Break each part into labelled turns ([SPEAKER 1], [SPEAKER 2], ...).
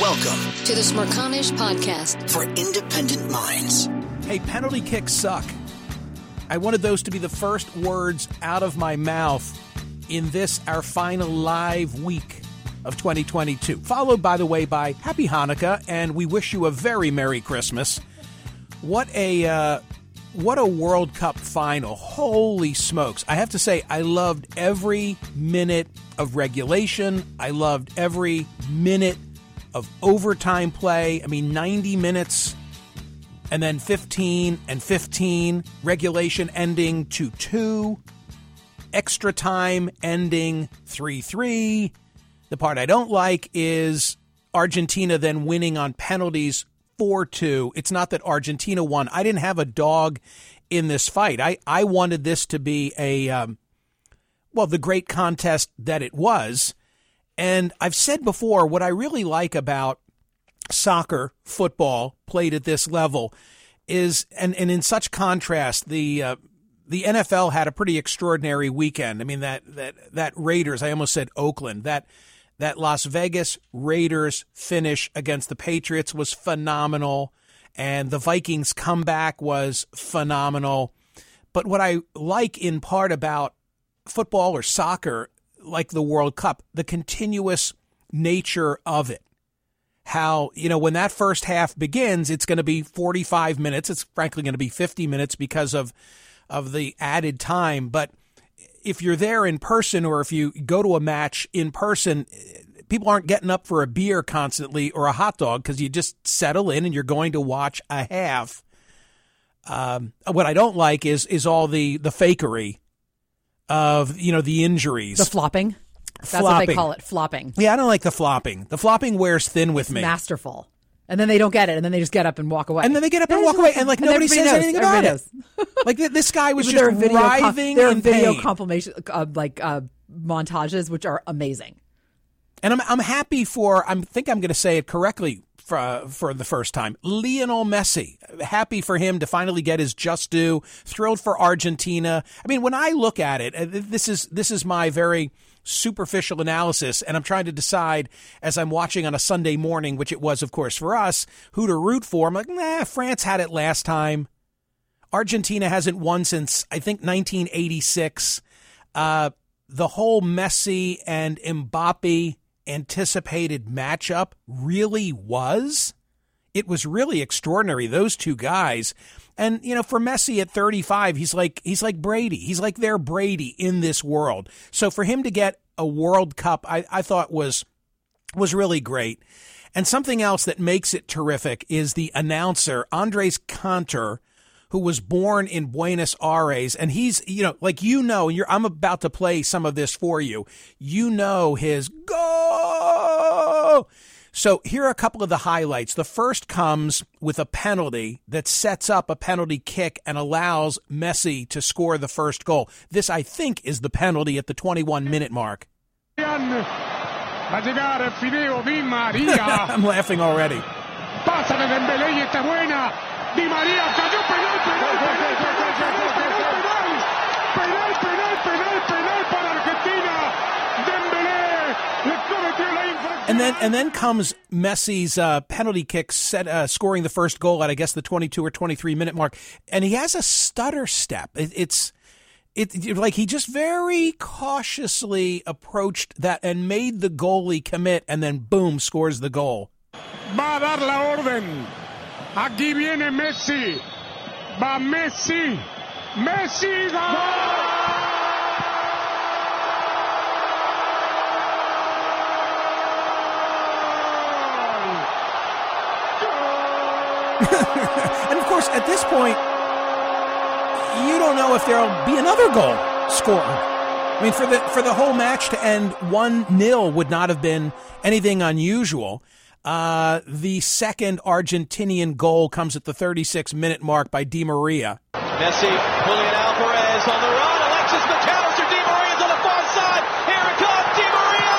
[SPEAKER 1] Welcome
[SPEAKER 2] to the Smerconish Podcast
[SPEAKER 1] for independent minds.
[SPEAKER 3] Hey, penalty kicks suck. I wanted those to be the first words out of my mouth in this, our final live week of 2022. Followed, by the way, by Happy Hanukkah, and we wish you a very Merry Christmas. What a uh, what a World Cup final! Holy smokes! I have to say, I loved every minute of regulation. I loved every minute of overtime play. I mean, 90 minutes and then 15 and 15, regulation ending 2 2, extra time ending 3 3. The part I don't like is Argentina then winning on penalties 4 2. It's not that Argentina won. I didn't have a dog in this fight. I, I wanted this to be a, um, well, the great contest that it was. And I've said before, what I really like about soccer, football played at this level is, and, and in such contrast, the, uh, the NFL had a pretty extraordinary weekend. I mean, that, that, that Raiders, I almost said Oakland, that, that Las Vegas Raiders finish against the Patriots was phenomenal. And the Vikings comeback was phenomenal. But what I like in part about football or soccer like the World Cup, the continuous nature of it. How, you know, when that first half begins, it's going to be 45 minutes. It's frankly going to be 50 minutes because of, of the added time. But if you're there in person or if you go to a match in person, people aren't getting up for a beer constantly or a hot dog because you just settle in and you're going to watch a half. Um, what I don't like is is all the the fakery of you know the injuries,
[SPEAKER 4] the flopping. That's
[SPEAKER 3] flopping.
[SPEAKER 4] what they call it, flopping.
[SPEAKER 3] Yeah, I don't like the flopping. The flopping wears thin with
[SPEAKER 4] it's
[SPEAKER 3] me.
[SPEAKER 4] Masterful. And then they don't get it, and then they just get up and walk away.
[SPEAKER 3] And then they get up and walk away, and like
[SPEAKER 4] and
[SPEAKER 3] nobody says
[SPEAKER 4] knows.
[SPEAKER 3] anything about
[SPEAKER 4] everybody
[SPEAKER 3] it. like this guy was just
[SPEAKER 4] there are
[SPEAKER 3] writhing
[SPEAKER 4] there are
[SPEAKER 3] in
[SPEAKER 4] video compilation, uh, like uh, montages, which are amazing.
[SPEAKER 3] And I'm I'm happy for I think I'm going to say it correctly for for the first time. Lionel Messi, happy for him to finally get his just due. Thrilled for Argentina. I mean, when I look at it, uh, this is this is my very superficial analysis, and I'm trying to decide as I'm watching on a Sunday morning, which it was, of course, for us, who to root for. I'm like, nah, France had it last time. Argentina hasn't won since I think 1986. Uh, the whole Messi and Mbappe anticipated matchup really was. It was really extraordinary. Those two guys, and you know, for Messi at 35, he's like he's like Brady. He's like their Brady in this world. So for him to get a World Cup, I, I thought was was really great. And something else that makes it terrific is the announcer Andres Cantor, who was born in Buenos Aires, and he's you know like you know, you're I'm about to play some of this for you. You know his go. So here are a couple of the highlights. The first comes with a penalty that sets up a penalty kick and allows Messi to score the first goal. This, I think, is the penalty at the 21 minute mark. I'm laughing already.
[SPEAKER 5] Pasa de Dembélé y esta buena. Di María cayó penal, penal, penal, penal, penal, penal, penal, penal, penal, penal para Argentina. Dembélé le cometió la.
[SPEAKER 3] And then and then comes Messi's uh, penalty kick, set, uh, scoring the first goal at I guess the 22 or 23 minute mark, and he has a stutter step. It, it's it like he just very cautiously approached that and made the goalie commit, and then boom, scores the goal.
[SPEAKER 5] Va a dar la orden. Aquí viene Messi. Va Messi. Messi.
[SPEAKER 3] and of course, at this point, you don't know if there'll be another goal scored. I mean, for the for the whole match to end one 0 would not have been anything unusual. Uh, the second Argentinian goal comes at the 36 minute mark by Di Maria.
[SPEAKER 6] Messi, Julian Alvarez on the run. Alexis Mac Allister, Di Maria's on the far side. Here it comes, Di Maria.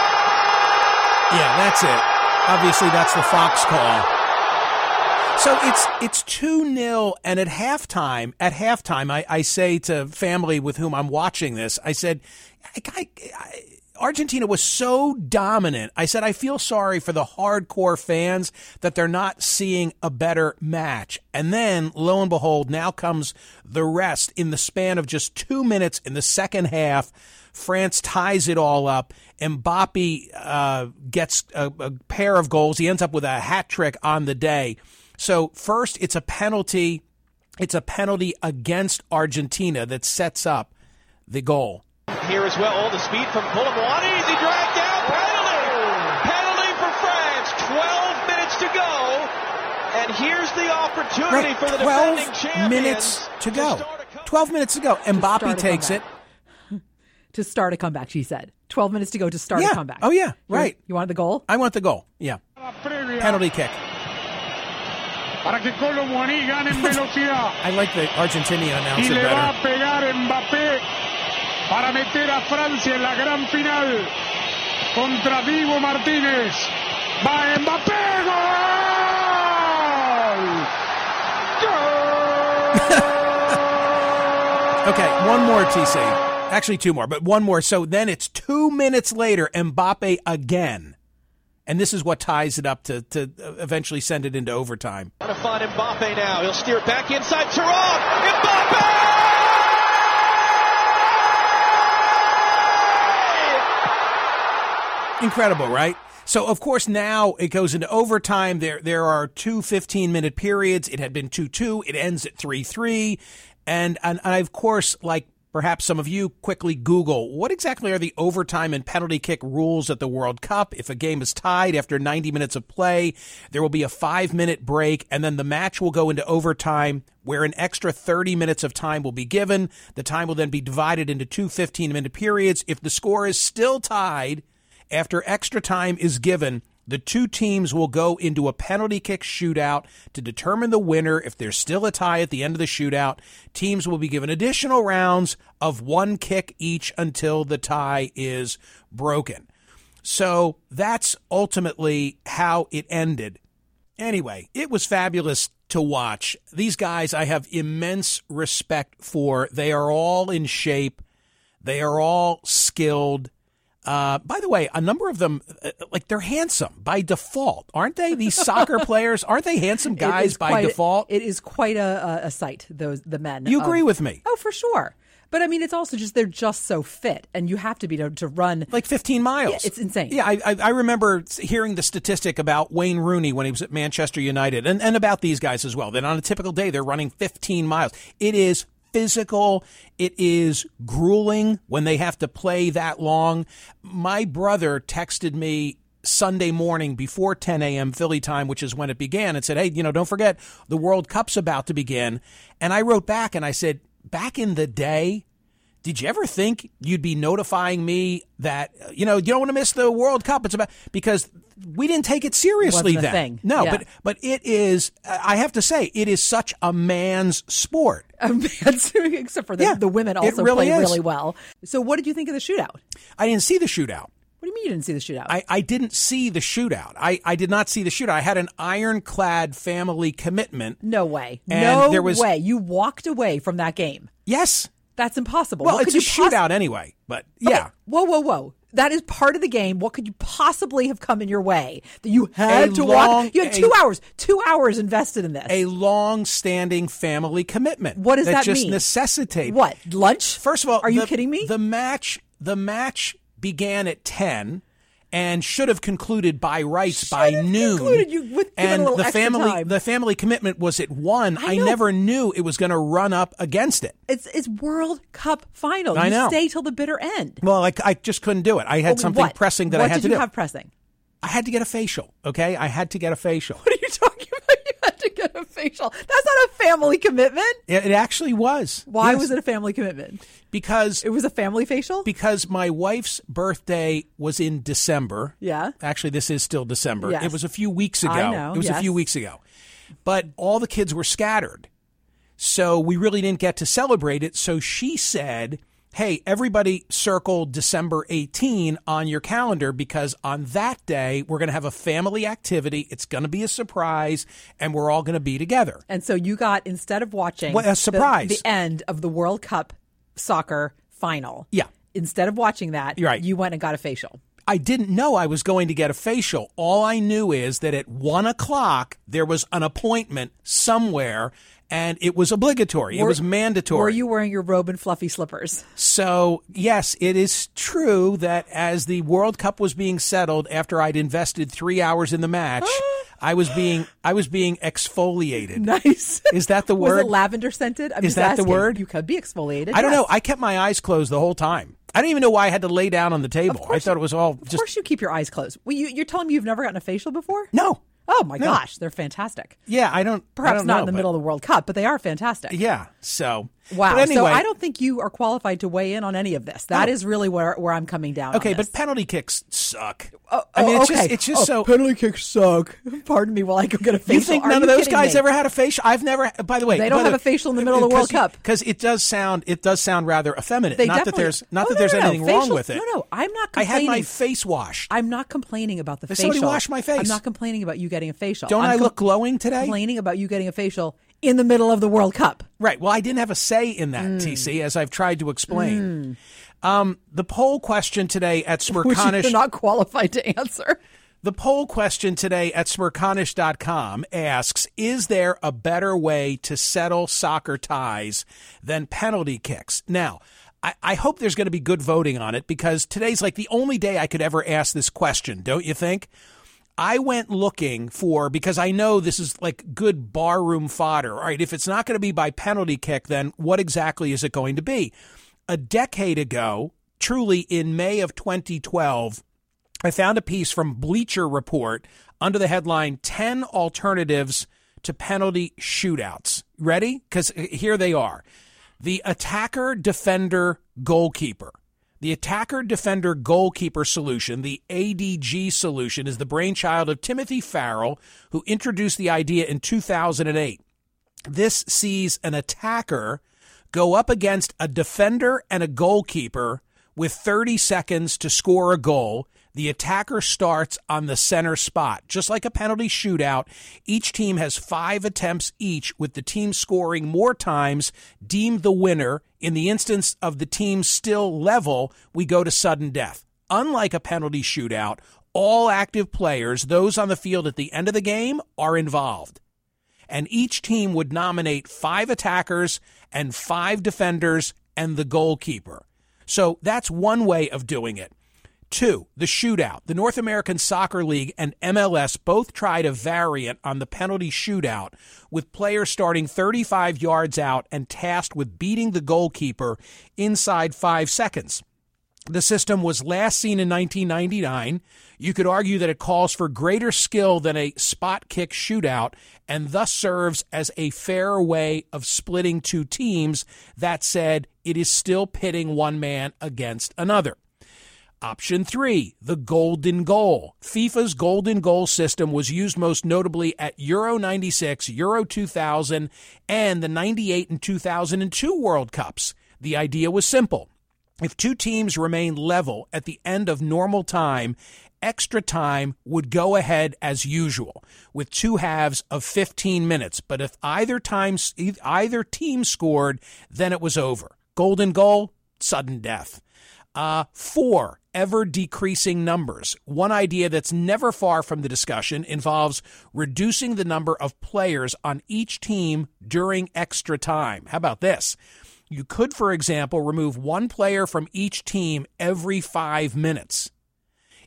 [SPEAKER 3] Yeah, that's it. Obviously, that's the Fox call. So it's it's two 0 and at halftime, at halftime, I, I say to family with whom I'm watching this, I said, I, I, Argentina was so dominant. I said, I feel sorry for the hardcore fans that they're not seeing a better match. And then, lo and behold, now comes the rest in the span of just two minutes in the second half. France ties it all up. Mbappe uh, gets a, a pair of goals. He ends up with a hat trick on the day. So, first, it's a penalty. It's a penalty against Argentina that sets up the goal.
[SPEAKER 6] Here as well, all the speed from Kolo Muani. Easy drag down, penalty! Penalty for France. 12 minutes to go. And here's the opportunity
[SPEAKER 3] Right,
[SPEAKER 6] for the
[SPEAKER 3] 12
[SPEAKER 6] defending champions.
[SPEAKER 3] minutes to go.
[SPEAKER 6] start a comeback.
[SPEAKER 3] 12 minutes to go. Mbappe
[SPEAKER 4] start a
[SPEAKER 3] takes it.
[SPEAKER 4] To start a comeback, she said. 12 minutes to go to start
[SPEAKER 3] Yeah.
[SPEAKER 4] a comeback.
[SPEAKER 3] Oh, yeah. Right.
[SPEAKER 4] You wanted the goal?
[SPEAKER 3] I want the goal. Yeah. Penalty kick.
[SPEAKER 5] para que Kolo Muani gane en velocidad.
[SPEAKER 3] I like the Argentinian
[SPEAKER 5] y
[SPEAKER 3] announcer
[SPEAKER 5] le va a
[SPEAKER 3] better.
[SPEAKER 5] Pegar Mbappé para meter a Francia en la gran final contra Diego Martínez. Va Mbappé, gol! Gol!
[SPEAKER 3] Okay, one more, TC. Actually, two more, but one more. So then it's two minutes later, Mbappe again. And this is what ties it up to, to eventually send it into overtime.
[SPEAKER 6] Trying to find Mbappe now. He'll steer it back inside. Thuram! Mbappe!
[SPEAKER 3] Incredible, right? So of course now it goes into overtime. There there are two 15 minute periods. It had been 2-2. It ends at 3-3. And, and I of course like perhaps some of you quickly Google what exactly are the overtime and penalty kick rules at the World Cup. If a game is tied after 90 minutes of play, there will be a 5 minute break and then the match will go into overtime where an extra 30 minutes of time will be given. The time will then be divided into two 15 minute periods. If the score is still tied, after extra time is given, the two teams will go into a penalty kick shootout to determine the winner. If there's still a tie at the end of the shootout, teams will be given additional rounds of one kick each until the tie is broken. So that's ultimately how it ended. Anyway, it was fabulous to watch. These guys I have immense respect for. They are all in shape. They are all skilled. Uh, by the way, a number of them, uh, like they're handsome by default, aren't they? These soccer players, aren't they handsome guys by
[SPEAKER 4] quite-
[SPEAKER 3] default?
[SPEAKER 4] It is quite a, a, sight, those the men.
[SPEAKER 3] you agree with me?
[SPEAKER 4] Oh, for sure. But I mean, it's also just they're just so fit, and you have to be to, to run.
[SPEAKER 3] Like 15 miles.
[SPEAKER 4] Yeah, it's insane.
[SPEAKER 3] Yeah, I, I, I remember hearing the statistic about Wayne Rooney when he was at Manchester United and, and about these guys as well, that on a typical day they're running 15 miles. It is physical. It is grueling when they have to play that long. My brother texted me Sunday morning before 10 a.m. Philly time, which is when it began, and said, Hey, you know, don't forget the World Cup's about to begin. And I wrote back and I said, Back in the day, did you ever think you'd be notifying me that you know you don't want to miss the World Cup? It's about because we didn't take it seriously then.
[SPEAKER 4] thing.
[SPEAKER 3] No,
[SPEAKER 4] Yeah.
[SPEAKER 3] but but it is. I have to say, it is such a man's sport.
[SPEAKER 4] A man's, except for the,
[SPEAKER 3] Yeah,
[SPEAKER 4] the women also
[SPEAKER 3] really
[SPEAKER 4] play
[SPEAKER 3] is.
[SPEAKER 4] really well. So, what did you think of the shootout?
[SPEAKER 3] I didn't see the shootout.
[SPEAKER 4] What do you mean you didn't see the shootout?
[SPEAKER 3] I, I didn't see the shootout. I, I did not see the shootout. I had an ironclad family commitment.
[SPEAKER 4] no way. No
[SPEAKER 3] there was-
[SPEAKER 4] way. You walked away from that game.
[SPEAKER 3] Yes.
[SPEAKER 4] That's impossible.
[SPEAKER 3] Well,
[SPEAKER 4] What
[SPEAKER 3] it's
[SPEAKER 4] could
[SPEAKER 3] a
[SPEAKER 4] you poss-
[SPEAKER 3] shootout anyway. But
[SPEAKER 4] Okay,
[SPEAKER 3] yeah,
[SPEAKER 4] Whoa, whoa, whoa. That is part of the game. What could you possibly have come in your way that you had
[SPEAKER 3] A
[SPEAKER 4] to
[SPEAKER 3] long-
[SPEAKER 4] walk? You had
[SPEAKER 3] a-
[SPEAKER 4] two hours, two hours invested in this.
[SPEAKER 3] a long-standing family commitment.
[SPEAKER 4] What does that
[SPEAKER 3] just
[SPEAKER 4] mean?
[SPEAKER 3] necessitate
[SPEAKER 4] what lunch?
[SPEAKER 3] First of all,
[SPEAKER 4] are you kidding me?
[SPEAKER 3] The match, the match began at ten. And should have concluded by rights by
[SPEAKER 4] have
[SPEAKER 3] noon.
[SPEAKER 4] concluded. You with- given a
[SPEAKER 3] and the family,
[SPEAKER 4] time.
[SPEAKER 3] the family commitment was at one.
[SPEAKER 4] I
[SPEAKER 3] I, never knew it was going to run up against it.
[SPEAKER 4] it's it's World Cup final.
[SPEAKER 3] I
[SPEAKER 4] you
[SPEAKER 3] know.
[SPEAKER 4] stay till the bitter end.
[SPEAKER 3] Well, I, I just couldn't do it. I had
[SPEAKER 4] Oh,
[SPEAKER 3] something
[SPEAKER 4] what?
[SPEAKER 3] pressing that
[SPEAKER 4] what
[SPEAKER 3] I had
[SPEAKER 4] did
[SPEAKER 3] to
[SPEAKER 4] you
[SPEAKER 3] do.
[SPEAKER 4] have pressing?
[SPEAKER 3] I had to get a facial. Okay, I had to get a facial.
[SPEAKER 4] What are you talking about? You had to get a facial. That's not a family commitment.
[SPEAKER 3] It, it actually was.
[SPEAKER 4] Why
[SPEAKER 3] Yes.
[SPEAKER 4] was it a family commitment?
[SPEAKER 3] Because
[SPEAKER 4] It was a family facial.
[SPEAKER 3] because my wife's birthday was in December.
[SPEAKER 4] Yeah.
[SPEAKER 3] Actually, this is still December.
[SPEAKER 4] Yes.
[SPEAKER 3] It was a few weeks ago.
[SPEAKER 4] I know,
[SPEAKER 3] It was a few weeks ago. But all the kids were scattered. So we really didn't get to celebrate it. So she said, Hey, everybody circle December 18 on your calendar because on that day, we're going to have a family activity. It's going to be a surprise and we're all going to be together.
[SPEAKER 4] And so you got instead of watching
[SPEAKER 3] What a
[SPEAKER 4] the-
[SPEAKER 3] surprise.
[SPEAKER 4] the, end of the World Cup soccer final.
[SPEAKER 3] Yeah.
[SPEAKER 4] instead of watching that,
[SPEAKER 3] Right.
[SPEAKER 4] you went and got a facial.
[SPEAKER 3] I didn't know I was going to get a facial. All I knew is that at one o'clock there was an appointment somewhere, and it was obligatory. it was mandatory.
[SPEAKER 4] Were you wearing your robe and fluffy slippers?
[SPEAKER 3] So, yes, it is true that as the World Cup was being settled after I'd invested 3 hours in the match, I was being I was being exfoliated.
[SPEAKER 4] Nice.
[SPEAKER 3] Is that the
[SPEAKER 4] Was
[SPEAKER 3] word?
[SPEAKER 4] it lavender scented? I'm
[SPEAKER 3] Is that the word?
[SPEAKER 4] You could be exfoliated.
[SPEAKER 3] I don't
[SPEAKER 4] yes.
[SPEAKER 3] know. I kept my eyes closed the whole time. I didn't even know why I had to lay down on the table. I thought it was all
[SPEAKER 4] Of
[SPEAKER 3] just
[SPEAKER 4] course, you keep your eyes closed. Well, you, you're telling me you've never gotten a facial before?
[SPEAKER 3] No.
[SPEAKER 4] Oh my
[SPEAKER 3] No.
[SPEAKER 4] gosh, they're fantastic.
[SPEAKER 3] Yeah, I don't I
[SPEAKER 4] Perhaps
[SPEAKER 3] don't
[SPEAKER 4] not
[SPEAKER 3] know,
[SPEAKER 4] in the
[SPEAKER 3] but-
[SPEAKER 4] middle of the World Cup, but they are fantastic.
[SPEAKER 3] Yeah. So
[SPEAKER 4] Wow.
[SPEAKER 3] Anyway,
[SPEAKER 4] so I don't think you are qualified to weigh in on any of this. That
[SPEAKER 3] No.
[SPEAKER 4] is really where where I'm coming down.
[SPEAKER 3] Okay,
[SPEAKER 4] on
[SPEAKER 3] but penalty kicks suck.
[SPEAKER 4] Oh,
[SPEAKER 3] I mean,
[SPEAKER 4] oh,
[SPEAKER 3] it's
[SPEAKER 4] okay.
[SPEAKER 3] just it's just
[SPEAKER 4] Oh,
[SPEAKER 3] so.
[SPEAKER 4] penalty kicks suck. Pardon me while I go get a facial.
[SPEAKER 3] You think
[SPEAKER 4] Are
[SPEAKER 3] none of those guys
[SPEAKER 4] me?
[SPEAKER 3] ever had a facial? I've never. By the way,
[SPEAKER 4] They don't have
[SPEAKER 3] the-
[SPEAKER 4] a facial in the middle of the uh, World Cup.
[SPEAKER 3] because it does sound it does sound rather effeminate.
[SPEAKER 4] They
[SPEAKER 3] not that there's not
[SPEAKER 4] Oh,
[SPEAKER 3] that
[SPEAKER 4] no,
[SPEAKER 3] there's
[SPEAKER 4] no, no.
[SPEAKER 3] anything wrong
[SPEAKER 4] Facial-
[SPEAKER 3] with it.
[SPEAKER 4] no, no, I'm not
[SPEAKER 3] I had my
[SPEAKER 4] complaining.
[SPEAKER 3] face washed.
[SPEAKER 4] I'm not complaining about the
[SPEAKER 3] Did
[SPEAKER 4] facial.
[SPEAKER 3] somebody wash my face?
[SPEAKER 4] I'm not complaining about you getting a facial.
[SPEAKER 3] Don't
[SPEAKER 4] I'm
[SPEAKER 3] I look glowing today?
[SPEAKER 4] Complaining about you getting a facial in the middle of the World Cup.
[SPEAKER 3] Right. Well, I didn't have a say in that,
[SPEAKER 4] Mm.
[SPEAKER 3] TC, as I've tried to explain. Um, the poll question today at
[SPEAKER 4] Smerconish. not qualified to answer.
[SPEAKER 3] The poll question today at smerconish.com asks Is there a better way to settle soccer ties than penalty kicks? Now, I, I hope there's going to be good voting on it because today's like the only day I could ever ask this question, don't you think? I went looking for because I know this is like good barroom fodder. All right, if it's not going to be by penalty kick, then what exactly is it going to be? A decade ago, truly in May of 2012, I found a piece from Bleacher Report under the headline 10 alternatives to penalty shootouts. Ready? Because uh, here they are the attacker, defender, goalkeeper. The attacker, defender, goalkeeper solution, the ADG solution, is the brainchild of Timothy Farrell, who introduced the idea in 2008. This sees an attacker go up against a defender and a goalkeeper with 30 seconds to score a goal. The attacker starts on the center spot. Just like a penalty shootout, each team has five attempts each, with the team scoring more times deemed the winner. In the instance of the team still level, we go to sudden death. Unlike a penalty shootout, all active players, those on the field at the end of the game, are involved and each team would nominate five attackers and five defenders and the goalkeeper. So that's one way of doing it. Two, the shootout. The North American Soccer League and MLS both tried a variant on the penalty shootout with players starting 35 yards out and tasked with beating the goalkeeper inside five seconds. The system was last seen in 1999. You could argue that it calls for greater skill than a spot kick shootout and thus serves as a fair way of splitting two teams. That said, it is still pitting one man against another. Option three, the golden goal. FIFA's golden goal system was used most notably at Euro 96, Euro 2000, and the 98 and 2002 World Cups. The idea was simple. If two teams remain level at the end of normal time, extra time would go ahead as usual with two halves of 15 minutes. But if either time, either team scored, then it was over. Golden goal, sudden death. Uh, four, ever decreasing numbers. One idea that's never far from the discussion involves reducing the number of players on each team during extra time. How about this? You could, for example, remove one player from each team every five minutes.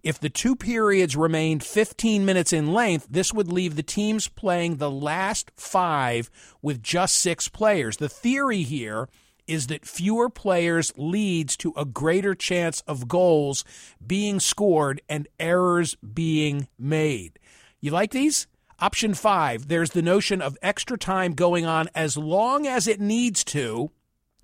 [SPEAKER 3] If the two periods remained 15 minutes in length, this would leave the teams playing the last five with just six players. The theory here is that fewer players leads to a greater chance of goals being scored and errors being made. You like these? Option five, there's the notion of extra time going on as long as it needs to.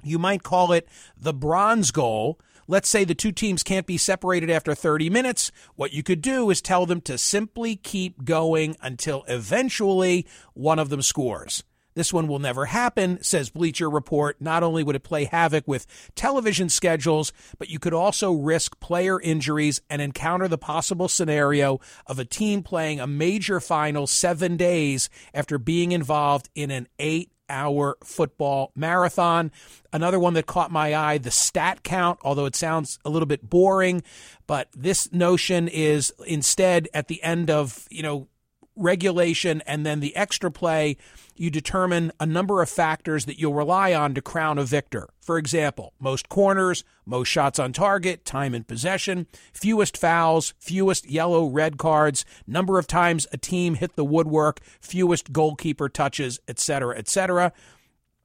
[SPEAKER 3] You might call it the bronze goal. Let's say the two teams can't be separated after 30 minutes. What you could do is tell them to simply keep going until eventually one of them scores. This one will never happen, says Bleacher Report. Not only would it play havoc with television schedules, but you could also risk player injuries and encounter the possible scenario of a team playing a major final seven days after being involved in an eight hour football marathon. Another one that caught my eye, the stat count, although it sounds a little bit boring, but this notion is instead at the end of, you know, regulation and then the extra play, you determine a number of factors that you'll rely on to crown a victor. For example, most corners, most shots on target, time in possession, fewest fouls, fewest yellow red cards, number of times a team hit the woodwork, fewest goalkeeper touches, etc., etc.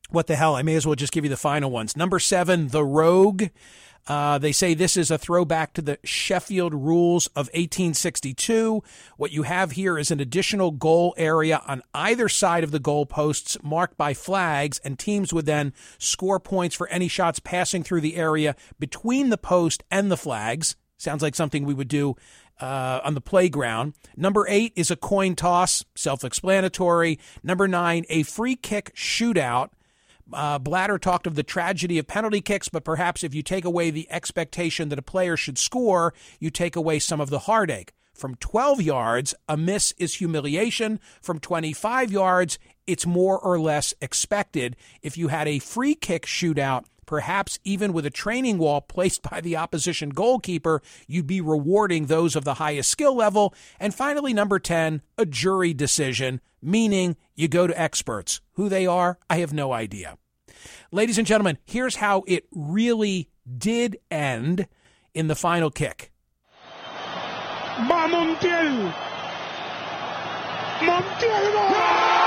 [SPEAKER 3] What the hell? I may as well just give you the final ones. Number seven, the rogue. Uh, they say this is a throwback to the Sheffield rules of 1862. What you have here is an additional goal area on either side of the goal posts marked by flags, and teams would then score points for any shots passing through the area between the post and the flags. Sounds like something we would do uh, on the playground. Number eight is a coin toss, self explanatory. Number nine, a free kick shootout. Uh, Blatter talked of the tragedy of penalty kicks, but perhaps if you take away the expectation that a player should score, you take away some of the heartache. From 12 yards, a miss is humiliation. From 25 yards, it's more or less expected. If you had a free kick shootout, perhaps even with a training wall placed by the opposition goalkeeper, you'd be rewarding those of the highest skill level. And finally, number 10, a jury decision, meaning you go to experts. Who they are, I have no idea. Ladies and gentlemen, here's how it really did end in the final kick.
[SPEAKER 5] Montiel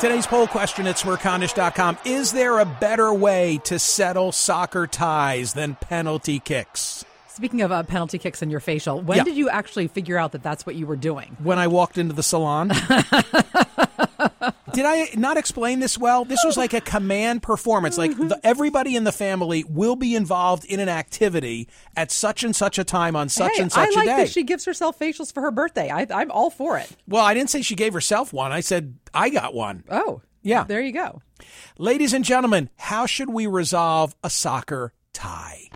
[SPEAKER 3] Today's poll question at smerconish.com Is there a better way to settle soccer ties than penalty kicks?
[SPEAKER 4] Speaking of uh, penalty kicks in your facial, when
[SPEAKER 3] Yeah.
[SPEAKER 4] did you actually figure out that that's what you were doing?
[SPEAKER 3] When I walked into the salon. Did I not explain this well? This was like a command performance. Like the, everybody in the family will be involved in an activity at such and such a time on such
[SPEAKER 4] hey,
[SPEAKER 3] and such a day.
[SPEAKER 4] I like
[SPEAKER 3] a day.
[SPEAKER 4] that she gives herself facials for her birthday. I, I'm all for it.
[SPEAKER 3] well, I didn't say she gave herself one. I said I got one.
[SPEAKER 4] Oh,
[SPEAKER 3] Yeah.
[SPEAKER 4] There you go.
[SPEAKER 3] Ladies and gentlemen, how should we resolve a soccer tie?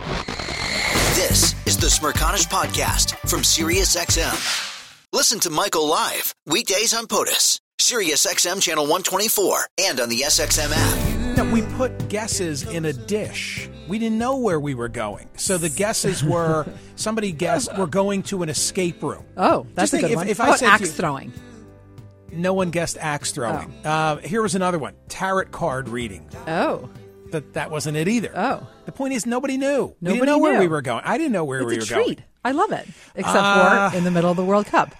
[SPEAKER 1] This is the Smerconish Podcast from SiriusXM. Listen to Michael live weekdays on POTUS, SiriusXM channel 124, and on the SXM app.
[SPEAKER 3] No, we put guesses in a dish. We didn't know where we were going. So the guesses were somebody guessed we're going to an escape room.
[SPEAKER 4] Oh, that's
[SPEAKER 3] Just
[SPEAKER 4] a good
[SPEAKER 3] if-
[SPEAKER 4] one.
[SPEAKER 3] if
[SPEAKER 4] How
[SPEAKER 3] I
[SPEAKER 4] about
[SPEAKER 3] said
[SPEAKER 4] axe
[SPEAKER 3] you-
[SPEAKER 4] throwing.
[SPEAKER 3] No one guessed axe throwing.
[SPEAKER 4] Oh.
[SPEAKER 3] Uh, here was another one tarot card reading.
[SPEAKER 4] Oh,
[SPEAKER 3] That, that wasn't it either.
[SPEAKER 4] Oh.
[SPEAKER 3] The point is, nobody knew. we
[SPEAKER 4] Nobody
[SPEAKER 3] didn't know where we were going. I didn't know where we
[SPEAKER 4] it's
[SPEAKER 3] were
[SPEAKER 4] a treat.
[SPEAKER 3] going.
[SPEAKER 4] I love it. Except
[SPEAKER 3] Uh,
[SPEAKER 4] for in the middle of the World Cup.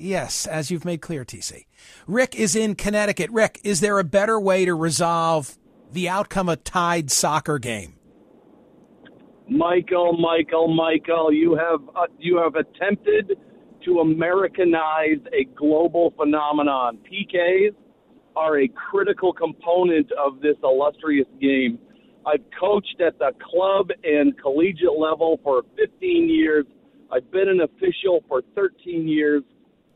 [SPEAKER 3] Yes, as you've made clear, TC. Rick is in Connecticut. Rick, is there a better way to resolve the outcome of tied soccer game?
[SPEAKER 7] Michael, Michael, Michael, you have uh, you have attempted to Americanize a global phenomenon. PKs are a critical component of this illustrious game. I've coached at the club and collegiate level for 15 years. I've been an official for 13 years.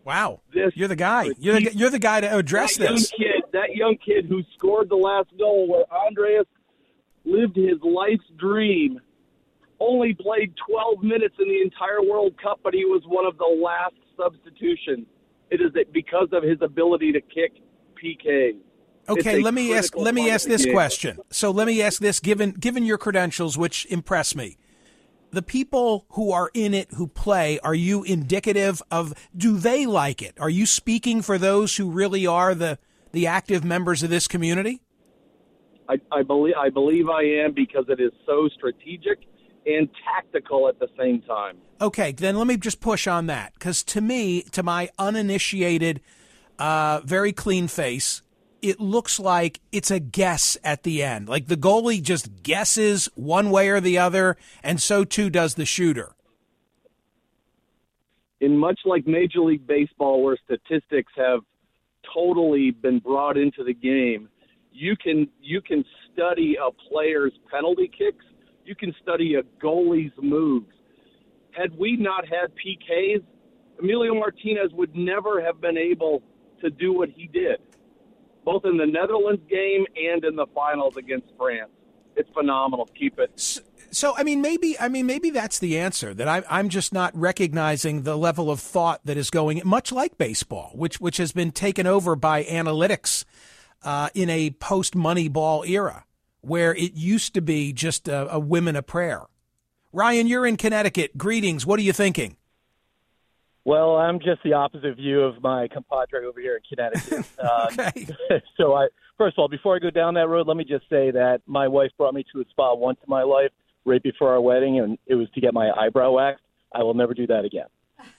[SPEAKER 3] Wow,
[SPEAKER 7] This-
[SPEAKER 3] you're the guy. You're the, you're the guy to address
[SPEAKER 7] that
[SPEAKER 3] this.
[SPEAKER 7] young kid, that young kid who scored the last goal, where Andreas lived his life's dream, only played 12 minutes in the entire World Cup, but he was one of the last substitutions. It is because of his ability to kick PK.
[SPEAKER 3] Okay, let me ask. Let me ask this
[SPEAKER 7] game.
[SPEAKER 3] question. So let me ask this: given given your credentials, which impress me, the people who are in it who play, are you indicative of? Do they like it? Are you speaking for those who really are the the active members of this community?
[SPEAKER 7] I, I believe I believe I am because it is so strategic and tactical at the same time.
[SPEAKER 3] Okay, then let me just push on that because to me, to my uninitiated, uh, very clean face, it looks like it's a guess at the end. Like the goalie just guesses one way or the other, and so too does the shooter.
[SPEAKER 7] in much like Major League Baseball, where statistics have totally been brought into the game, you can you can study a player's penalty kicks, you can study a goalie's moves. Had we not had PKs, Emilio Martinez would never have been able to do what he did. Both in the Netherlands game and in the finals against France. It's phenomenal. Keep it.
[SPEAKER 3] So, I mean, maybe, I mean, maybe that's the answer. That I, I'm just not recognizing the level of thought that is going, much like baseball, which which has been taken over by analytics uh, in a post Moneyball era, where it used to be just a, a women a prayer. Ryan, you're in Connecticut. Greetings. What are you thinking?
[SPEAKER 8] Well, I'm just the opposite view of my compadre over here in Connecticut. Um,
[SPEAKER 3] okay.
[SPEAKER 8] so, I first of all, before I go down that road, let me just say that my wife brought me to a spa once in my life, right before our wedding, and it was to get my eyebrow waxed. I will never do that again.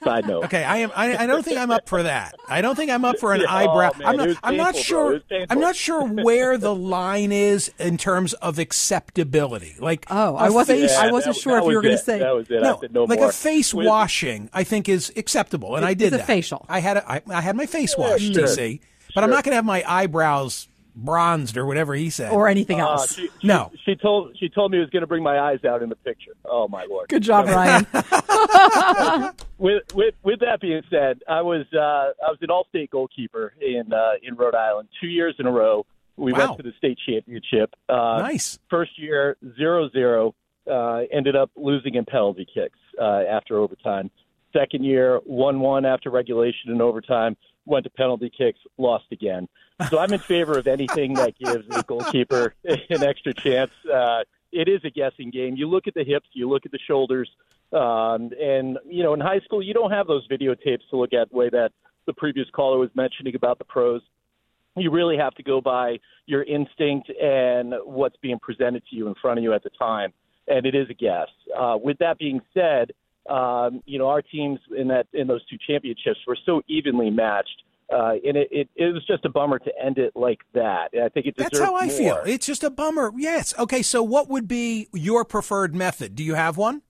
[SPEAKER 8] Side note.
[SPEAKER 3] Okay, I am. I, I don't think I'm up for that. I don't think I'm up for an
[SPEAKER 8] Yeah,
[SPEAKER 3] eyebrow.
[SPEAKER 8] oh, man,
[SPEAKER 3] I'm not.
[SPEAKER 8] was
[SPEAKER 3] I'm not
[SPEAKER 8] painful, bro.
[SPEAKER 3] sure.
[SPEAKER 8] It was painful.
[SPEAKER 3] I'm not sure where the line is in terms of acceptability. Like,
[SPEAKER 4] Oh,
[SPEAKER 3] a
[SPEAKER 4] I wasn't.
[SPEAKER 3] face-
[SPEAKER 4] I wasn't
[SPEAKER 8] that-
[SPEAKER 4] sure
[SPEAKER 8] that
[SPEAKER 4] if you were going to say.
[SPEAKER 8] that was it.
[SPEAKER 3] no,
[SPEAKER 8] I said no
[SPEAKER 3] like
[SPEAKER 8] more.
[SPEAKER 3] a face
[SPEAKER 8] With-
[SPEAKER 3] washing, I think is acceptable, and I
[SPEAKER 4] It's
[SPEAKER 3] did
[SPEAKER 4] a facial.
[SPEAKER 3] I had a, I, I had my face washed,
[SPEAKER 8] sure.
[SPEAKER 3] TC, but I'm not going to have my eyebrows bronzed or whatever he said.
[SPEAKER 4] or anything
[SPEAKER 8] Uh,
[SPEAKER 4] else.
[SPEAKER 8] she, she-
[SPEAKER 3] No.
[SPEAKER 8] she told she told me it was going to bring my eyes out in the picture. Oh my lord!
[SPEAKER 4] Good job, Ryan.
[SPEAKER 8] with with with that being said, I was uh, I was an all-state goalkeeper in uh, in Rhode Island two years in a row. We
[SPEAKER 3] Wow.
[SPEAKER 8] went to the state championship. Uh,
[SPEAKER 3] nice.
[SPEAKER 8] First year zero zero, uh, ended up losing in penalty kicks uh, after overtime. Second year one one after regulation and overtime. Went to penalty kicks, lost again. So I'm in favor of anything that gives the goalkeeper an extra chance. Uh, it is a guessing game. You look at the hips, you look at the shoulders, um, and you know in high school you don't have those videotapes to look at the way that the previous caller was mentioning about the pros. You really have to go by your instinct and what's being presented to you in front of you at the time, and it is a guess. Uh, with that being said, um, you know our teams in that in those two championships were so evenly matched. Uh, and it, it, it was just a bummer to end it like that. I think it deserved
[SPEAKER 3] That's how I
[SPEAKER 8] more.
[SPEAKER 3] feel. It's just a bummer. Yes. Okay. So, what would be your preferred method? Do you have one?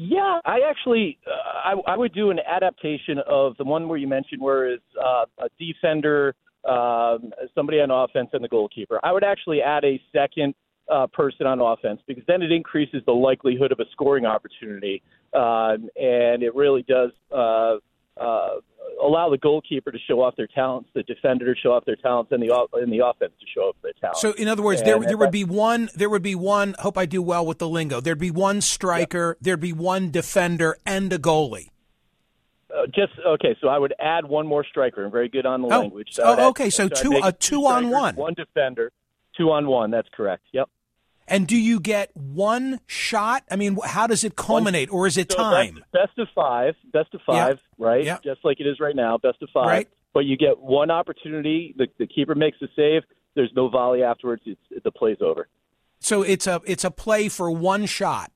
[SPEAKER 8] Yeah, I actually uh, I, I would do an adaptation of the one where you mentioned where is uh, a defender, um, somebody on offense, and the goalkeeper. I would actually add a second uh, person on offense because then it increases the likelihood of a scoring opportunity, um, and it really does uh, uh, allow the goalkeeper to show off their talents, the defender to show off their talents, and the and the offense to show off their talents.
[SPEAKER 3] So, in other words, there
[SPEAKER 8] And
[SPEAKER 3] there would be one. There would be one. Hope I do well with the lingo. There'd be one striker. There'd be one defender and a goalie.
[SPEAKER 8] Uh, just okay. So I would add one more striker. I'm very good on the
[SPEAKER 3] Oh,
[SPEAKER 8] language.
[SPEAKER 3] so-
[SPEAKER 8] I would add-
[SPEAKER 3] okay, so two- a
[SPEAKER 8] it
[SPEAKER 3] two on one.
[SPEAKER 8] one defender, two on one. That's correct. Yep.
[SPEAKER 3] And do you get one shot? I mean, how does it culminate, or is it
[SPEAKER 8] So
[SPEAKER 3] time?
[SPEAKER 8] Best, best of five. Best of
[SPEAKER 3] Yeah.
[SPEAKER 8] five. Right.
[SPEAKER 3] Yeah.
[SPEAKER 8] Just like it is right now. Best of five.
[SPEAKER 3] Right.
[SPEAKER 8] But you get one opportunity. The, the keeper makes the save. There's no volley afterwards. It's, the play's over.
[SPEAKER 3] So it's a it's a play for one shot.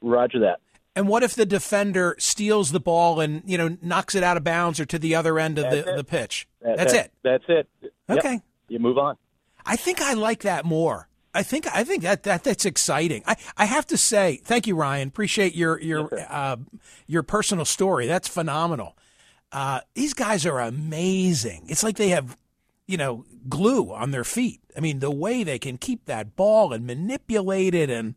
[SPEAKER 8] Roger that.
[SPEAKER 3] And what if the defender steals the ball and you know knocks it out of bounds or to the other end of
[SPEAKER 8] That's
[SPEAKER 3] the,
[SPEAKER 8] it.
[SPEAKER 3] the pitch?
[SPEAKER 8] That-
[SPEAKER 3] That's
[SPEAKER 8] that-
[SPEAKER 3] it.
[SPEAKER 8] That's it. Yep.
[SPEAKER 3] Okay.
[SPEAKER 8] You move on.
[SPEAKER 3] I think I like that more. I think I think that, that that's exciting. I, I have to say, thank you, Ryan. Appreciate your your uh, your personal story. That's phenomenal. Uh, these guys are amazing. It's like they have, you know, glue on their feet. I mean, the way they can keep that ball and manipulate it, and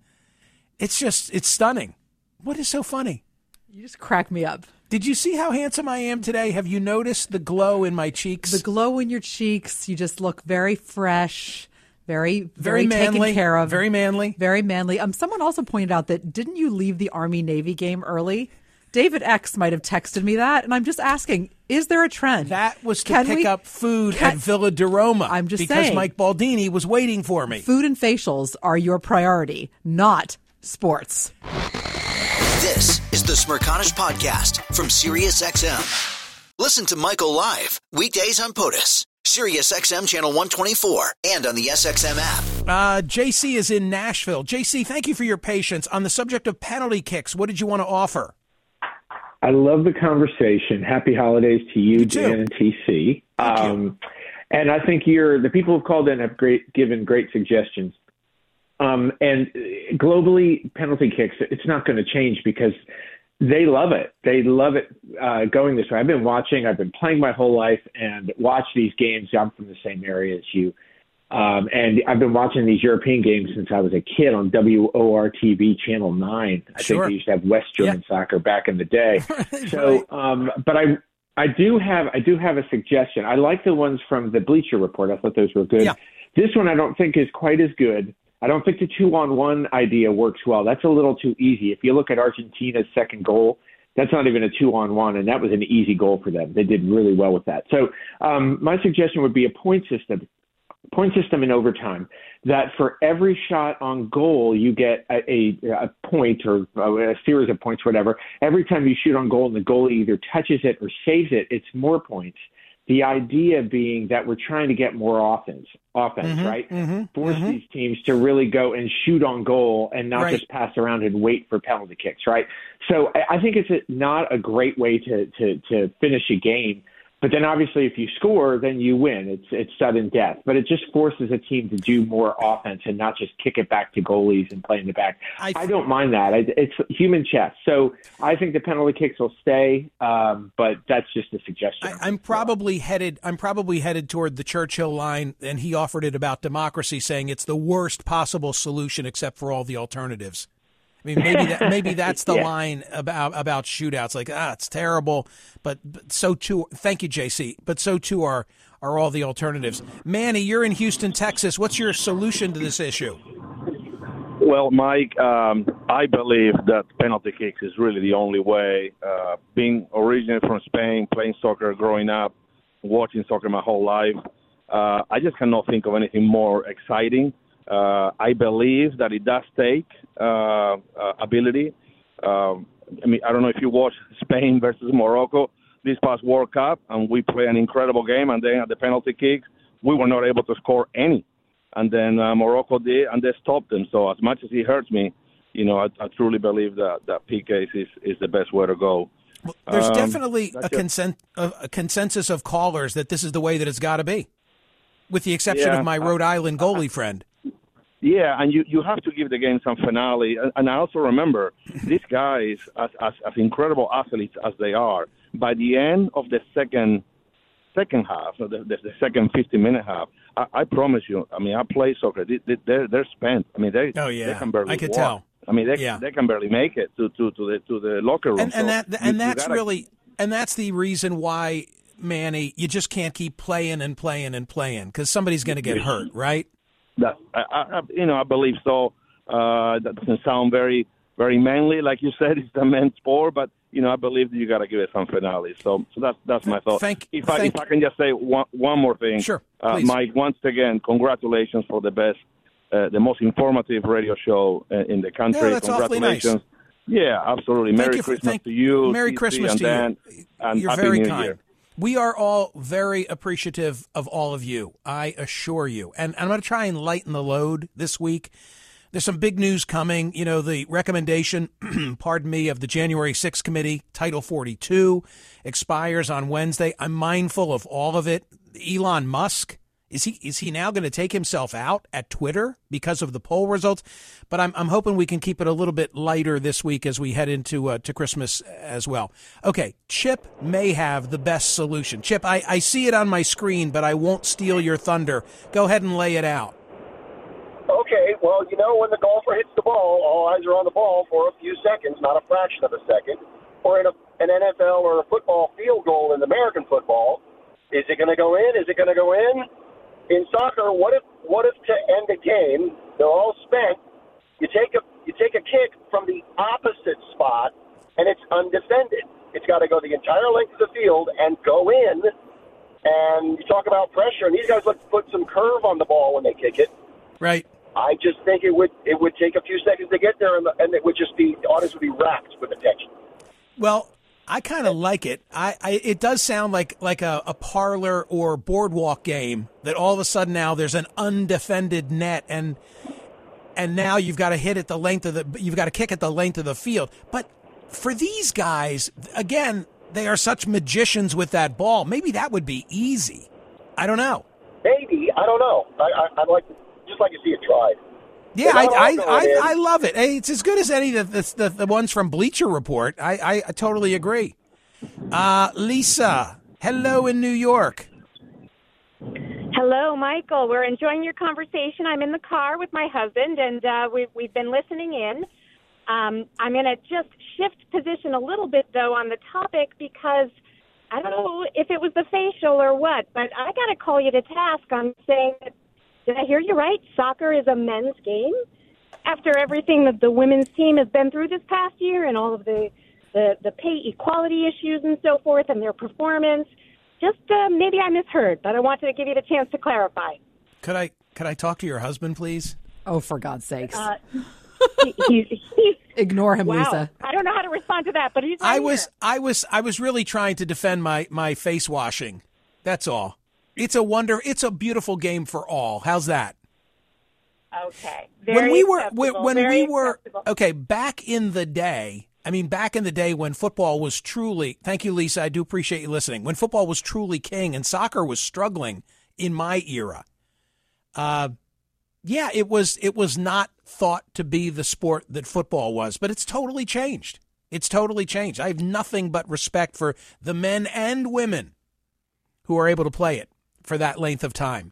[SPEAKER 3] it's just it's stunning. What is so funny?
[SPEAKER 4] You just crack me up.
[SPEAKER 3] Did you see how handsome I am today? Have you noticed the glow in my cheeks?
[SPEAKER 4] The glow in your cheeks. You just look very fresh, very
[SPEAKER 3] very, manly,
[SPEAKER 4] taken care of,
[SPEAKER 3] Very manly.
[SPEAKER 4] very manly. Um, someone also pointed out that didn't you leave the Army Navy game early? David X might have texted me that, and I'm just asking: Is there a trend?
[SPEAKER 3] That was to
[SPEAKER 4] Can
[SPEAKER 3] pick
[SPEAKER 4] we-
[SPEAKER 3] up food
[SPEAKER 4] can-
[SPEAKER 3] at Villa de Roma.
[SPEAKER 4] I'm just
[SPEAKER 3] because
[SPEAKER 4] saying.
[SPEAKER 3] Mike Baldini was waiting for me.
[SPEAKER 4] Food and facials are your priority, not sports.
[SPEAKER 1] This is the Smerconish Podcast from SiriusXM. Listen to Michael live weekdays on POTUS, SiriusXM channel 124, and on the SXM app.
[SPEAKER 3] Uh, JC is in Nashville. JC, thank you for your patience on the subject of penalty kicks. What did you want to offer?
[SPEAKER 9] I love the conversation. Happy holidays to you,
[SPEAKER 3] too.
[SPEAKER 9] Dan and TC.
[SPEAKER 3] Thank you.
[SPEAKER 9] Um, and I think you're the people who've called in have great given great suggestions. Um, and uh, globally, penalty kicks it's not going to change because they love it. They love it uh, going this way. I've been watching. I've been playing my whole life and watch these games. I'm from the same area as you. Um, and I've been watching these European games since I was a kid on WOR TV Channel 9. I
[SPEAKER 3] Sure.
[SPEAKER 9] think they used to have West German soccer back in the day. So, um, but I I do have I do have a suggestion. I like the ones from the Bleacher Report. I thought those were good.
[SPEAKER 3] Yeah.
[SPEAKER 9] This one I don't think is quite as good. I don't think the two on one idea works well. That's a little too easy. If you look at Argentina's second goal, that's not even a two on one, and that was an easy goal for them. They did really well with that. So um, my suggestion would be a point system, point system in overtime. That for every shot on goal, you get a, a, a point or a series of points, whatever. Every time you shoot on goal and the goalie either touches it or saves it, it's more points. The idea being that we're trying to get more offense, offense,
[SPEAKER 3] Mhm,
[SPEAKER 9] right?
[SPEAKER 3] mhm,
[SPEAKER 9] Force
[SPEAKER 3] mhm.
[SPEAKER 9] these teams to really go and shoot on goal and not
[SPEAKER 3] Right.
[SPEAKER 9] just pass around and wait for penalty kicks, right? So I, I think it's a, not a great way to, to to finish a game. But then obviously, if you score, then you win. It's it's sudden death. But it just forces a team to do more offense and not just kick it back to goalies and play in the back.
[SPEAKER 3] I-
[SPEAKER 9] I, don't mind that. I, it's human chess. So I think the penalty kicks will stay. Um, but that's just a suggestion.
[SPEAKER 3] I, I'm probably headed. I'm probably headed toward the Churchill line, and he offered it about democracy, saying it's the worst possible solution except for all the alternatives. I mean, maybe that, maybe that's the
[SPEAKER 9] Yeah.
[SPEAKER 3] line about about shootouts. Like, ah, it's terrible, but, but so too. Thank you, JC. But so too are are all the alternatives. Manny, you're in Houston, Texas. What's your solution to this issue?
[SPEAKER 10] Well, Mike, um, I believe that penalty kicks is really the only way. Uh, being originally from Spain, playing soccer growing up, watching soccer my whole life, uh, I just cannot think of anything more exciting. Uh, I believe that it does take uh, uh, ability. Um, I mean, I don't know if you watched Spain versus Morocco this past World Cup, and we play an incredible game, and then at the penalty kicks, we were not able to score any and then uh, Morocco did, and they stopped them. So as much as it hurts me, you know, I, I truly believe that that PKs is is the best way to go.
[SPEAKER 3] There's
[SPEAKER 10] Um,
[SPEAKER 3] definitely a, consen- a, a consensus of callers that this is the way that it's got to be, with the exception
[SPEAKER 10] Yeah,
[SPEAKER 3] of my Rhode Island goalie friend.
[SPEAKER 10] Yeah, and you, you have to give the game some finale. And, I also remember these guys, as, as as incredible athletes as they are, by the end of the second second half, the, the, the second 50 minute half, I, I promise you. I mean, I play soccer. They, they, they're they're spent. I mean, they
[SPEAKER 3] Oh, yeah.
[SPEAKER 10] they can barely
[SPEAKER 3] I could
[SPEAKER 10] walk.
[SPEAKER 3] tell.
[SPEAKER 10] I mean, they
[SPEAKER 3] Yeah.
[SPEAKER 10] they can barely make it to to to the to the locker room.
[SPEAKER 3] and, and
[SPEAKER 10] So
[SPEAKER 3] that
[SPEAKER 10] you-
[SPEAKER 3] and that's
[SPEAKER 10] gotta-
[SPEAKER 3] really and that's the reason why Manny, you just can't keep playing and playing and playing because somebody's going to get hurt, right?
[SPEAKER 10] That I, I, you know, I believe so. Uh, that doesn't sound very, very manly, like you said. It's a men's sport, but you know, I believe that you got to give it some finale. So, so that's that's my thought.
[SPEAKER 3] Thank-
[SPEAKER 10] if I
[SPEAKER 3] thank-
[SPEAKER 10] if I can just say one one more thing,
[SPEAKER 3] Sure,
[SPEAKER 10] uh. Mike. Once again, congratulations for the best, uh, the most informative radio show uh, in the country.
[SPEAKER 3] Yeah, that's awfully nice.
[SPEAKER 10] congratulations. Yeah, absolutely.
[SPEAKER 3] Thank
[SPEAKER 10] Merry
[SPEAKER 3] you for-
[SPEAKER 10] Christmas to you.
[SPEAKER 3] Merry
[SPEAKER 10] TC,
[SPEAKER 3] Christmas
[SPEAKER 10] and
[SPEAKER 3] to you.
[SPEAKER 10] And
[SPEAKER 3] You're
[SPEAKER 10] Happy
[SPEAKER 3] very
[SPEAKER 10] New
[SPEAKER 3] kind.
[SPEAKER 10] Year.
[SPEAKER 3] We are all very appreciative of all of you. I assure you. And I'm going to try and lighten the load this week. There's some big news coming. You know, the recommendation, pardon me, of the January 6th committee, Title 42, expires on Wednesday. I'm mindful of all of it. Elon Musk. Is he is he now going to take himself out at Twitter because of the poll results? But I'm I'm hoping we can keep it a little bit lighter this week as we head into uh, to Christmas as well. Okay, Chip may have the best solution. Chip, I, I see it on my screen, but I won't steal your thunder. Go ahead and lay it out.
[SPEAKER 11] Okay, well, you know, when the golfer hits the ball, all eyes are on the ball for a few seconds, not a fraction of a second. Or in a, an NFL or a football field goal in American football, is it going to go in? Is it going to go in? In soccer, what if what if to end a game, they're all spent, you take a you take a kick from the opposite spot and it's undefended. It's got to go the entire length of the field and go in. And you talk about pressure, and these guys look put some curve on the ball when they kick it.
[SPEAKER 3] Right.
[SPEAKER 11] I just think it would it would take a few seconds to get there, and, the, and it would just be the audience would be racked with attention.
[SPEAKER 3] Well, I kind of like it. I, I it does sound like like a, a parlor or boardwalk game that all of a sudden now there's an undefended net and and now you've got to hit at the length of the you've got to kick at the length of the field. But for these guys, again, they are such magicians with that ball. Maybe that would be easy. I don't know.
[SPEAKER 11] Maybe I don't know. I, I, I'd like to, just like to see it tried.
[SPEAKER 3] Yeah,
[SPEAKER 11] They're
[SPEAKER 3] I, I, I. I love it. Hey, it's as good as any of the, the, the ones from Bleacher Report. I, I, I totally agree. Uh, Lisa, hello in New York.
[SPEAKER 12] Hello, Michael. We're enjoying your conversation. I'm in the car with my husband, and uh, we've we've been listening in. Um, I'm going to just shift position a little bit, though, on the topic because I don't know if it was the facial or what, but I got to call you to task on saying that. Did I hear you right? Soccer is a men's game. After everything that the women's team has been through this past year and all of the the, the pay equality issues and so forth and their performance, just uh, maybe I misheard, but I wanted to give you the chance to clarify.
[SPEAKER 3] Could I could I talk to your husband, please?
[SPEAKER 4] Oh, for God's sakes!
[SPEAKER 12] Uh, he, he, he,
[SPEAKER 4] Ignore him,
[SPEAKER 12] wow.
[SPEAKER 4] Lisa.
[SPEAKER 12] I don't know how to respond to that, but he's. Right
[SPEAKER 3] I was
[SPEAKER 12] here.
[SPEAKER 3] I was I was really trying to defend my my face washing. That's all. It's a wonder. It's a beautiful game for all. How's that?
[SPEAKER 12] Okay.
[SPEAKER 3] when we were
[SPEAKER 12] acceptable,
[SPEAKER 3] when, when
[SPEAKER 12] very
[SPEAKER 3] we were
[SPEAKER 12] acceptable.
[SPEAKER 3] okay back in the day. I mean, back in the day when football was truly. Thank you, Lisa. I do appreciate you listening. When football was truly king and soccer was struggling in my era. Uh, yeah, it was it was not thought to be the sport that football was, but it's totally changed. It's totally changed. I have nothing but respect for the men and women who are able to play it for that length of time.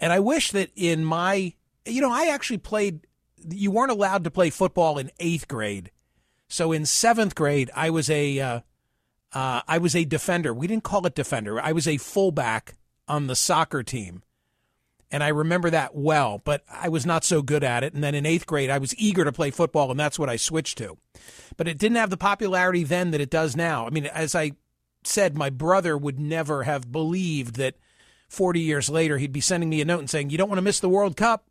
[SPEAKER 3] And I wish that in my, you know, I actually played, you weren't allowed to play football in eighth grade. So in seventh grade, I was a, uh, uh, I was a defender. We didn't call it defender. I was a fullback on the soccer team. And I remember that well, but I was not so good at it. And then in eighth grade, I was eager to play football, and that's what I switched to. But it didn't have the popularity then that it does now. I mean, as I said, my brother would never have believed that 40 years later he'd be sending me a note and saying, You don't want to miss the World Cup.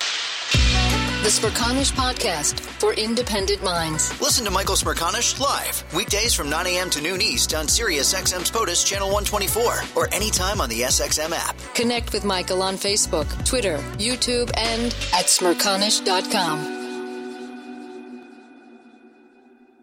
[SPEAKER 2] The Smerconish Podcast for independent minds.
[SPEAKER 1] Listen to Michael Smerconish live weekdays from 9 a.m. to noon East on Sirius XM's POTUS Channel 124 or anytime on the SXM app.
[SPEAKER 2] Connect with Michael on Facebook, Twitter, YouTube, and at smerconish.com.